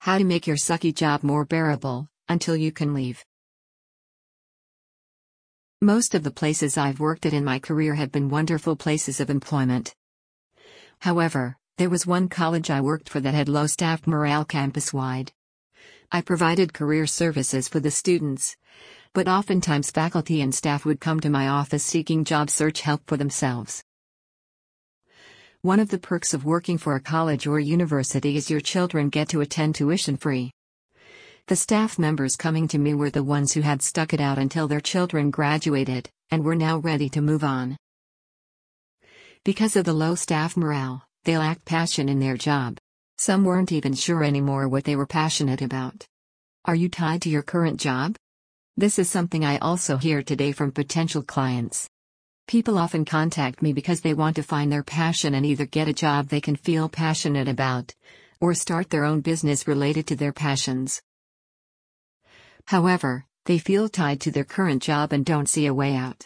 How to make your sucky job more bearable until you can leave. Most of the places I've worked at in my career have been wonderful places of employment. However, there was one college I worked for that had low staff morale campus wide. I provided career services for the students, but oftentimes faculty and staff would come to my office seeking job search help for themselves. One of the perks of working for a college or university is your children get to attend tuition free. The staff members coming to me were the ones who had stuck it out until their children graduated, and were now ready to move on. Because of the low staff morale, they lacked passion in their job. Some weren't even sure anymore what they were passionate about. Are you tied to your current job? This is something I also hear today from potential clients. People often contact me because they want to find their passion and either get a job they can feel passionate about, or start their own business related to their passions. However, they feel tied to their current job and don't see a way out.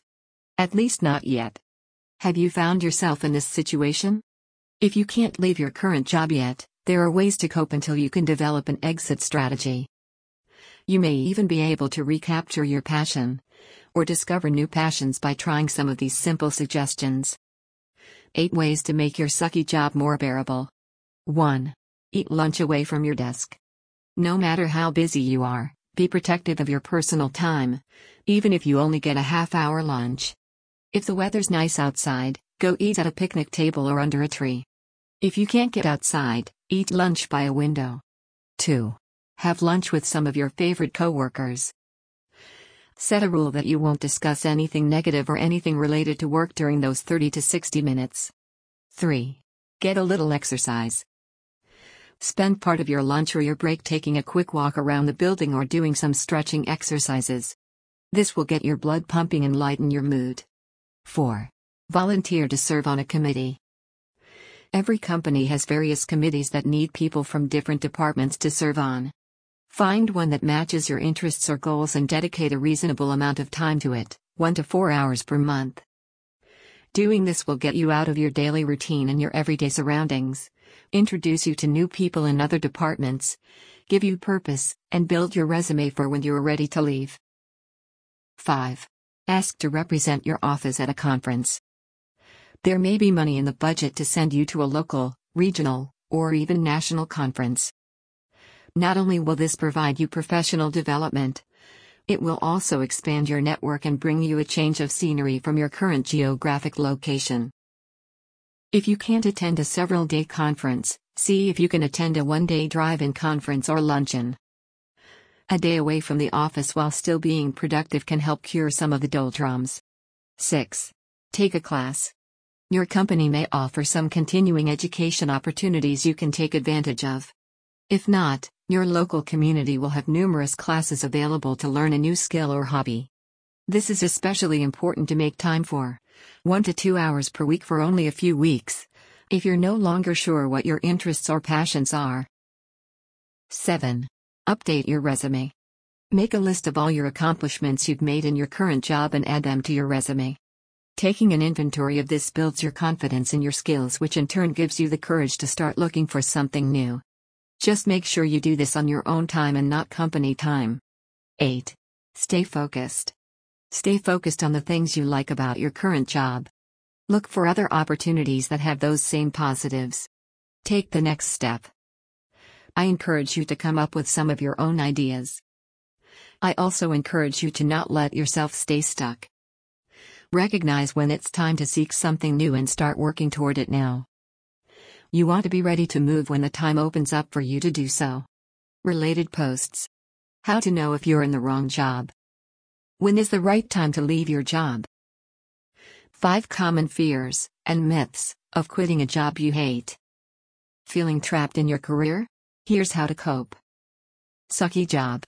At least not yet. Have you found yourself in this situation? If you can't leave your current job yet, there are ways to cope until you can develop an exit strategy. You may even be able to recapture your passion or discover new passions by trying some of these simple suggestions. 8 ways to make your sucky job more bearable. 1. Eat lunch away from your desk. No matter how busy you are, be protective of your personal time, even if you only get a half hour lunch. If the weather's nice outside, go eat at a picnic table or under a tree. If you can't get outside, eat lunch by a window. 2. Have lunch with some of your favorite coworkers. Set a rule that you won't discuss anything negative or anything related to work during those 30 to 60 minutes. 3. Get a little exercise. Spend part of your lunch or your break taking a quick walk around the building or doing some stretching exercises. This will get your blood pumping and lighten your mood. 4. Volunteer to serve on a committee. Every company has various committees that need people from different departments to serve on. Find one that matches your interests or goals and dedicate a reasonable amount of time to it, 1 to 4 hours per month. Doing this will get you out of your daily routine and your everyday surroundings, introduce you to new people in other departments, give you purpose, and build your resume for when you are ready to leave. 5. Ask to represent your office at a conference. There may be money in the budget to send you to a local, regional, or even national conference. Not only will this provide you professional development, it will also expand your network and bring you a change of scenery from your current geographic location. If you can't attend a several day conference, see if you can attend a one day drive in conference or luncheon. A day away from the office while still being productive can help cure some of the doldrums. 6. Take a class. Your company may offer some continuing education opportunities you can take advantage of. If not, your local community will have numerous classes available to learn a new skill or hobby. This is especially important to make time for 1 to 2 hours per week for only a few weeks, if you're no longer sure what your interests or passions are. 7. Update your resume. Make a list of all your accomplishments you've made in your current job and add them to your resume. Taking an inventory of this builds your confidence in your skills, which in turn gives you the courage to start looking for something new. Just make sure you do this on your own time and not company time. 8. Stay focused. Stay focused on the things you like about your current job. Look for other opportunities that have those same positives. Take the next step. I encourage you to come up with some of your own ideas. I also encourage you to not let yourself stay stuck. Recognize when it's time to seek something new and start working toward it now. You want to be ready to move when the time opens up for you to do so. Related posts How to know if you're in the wrong job. When is the right time to leave your job? 5 common fears and myths of quitting a job you hate. Feeling trapped in your career? Here's how to cope. Sucky job.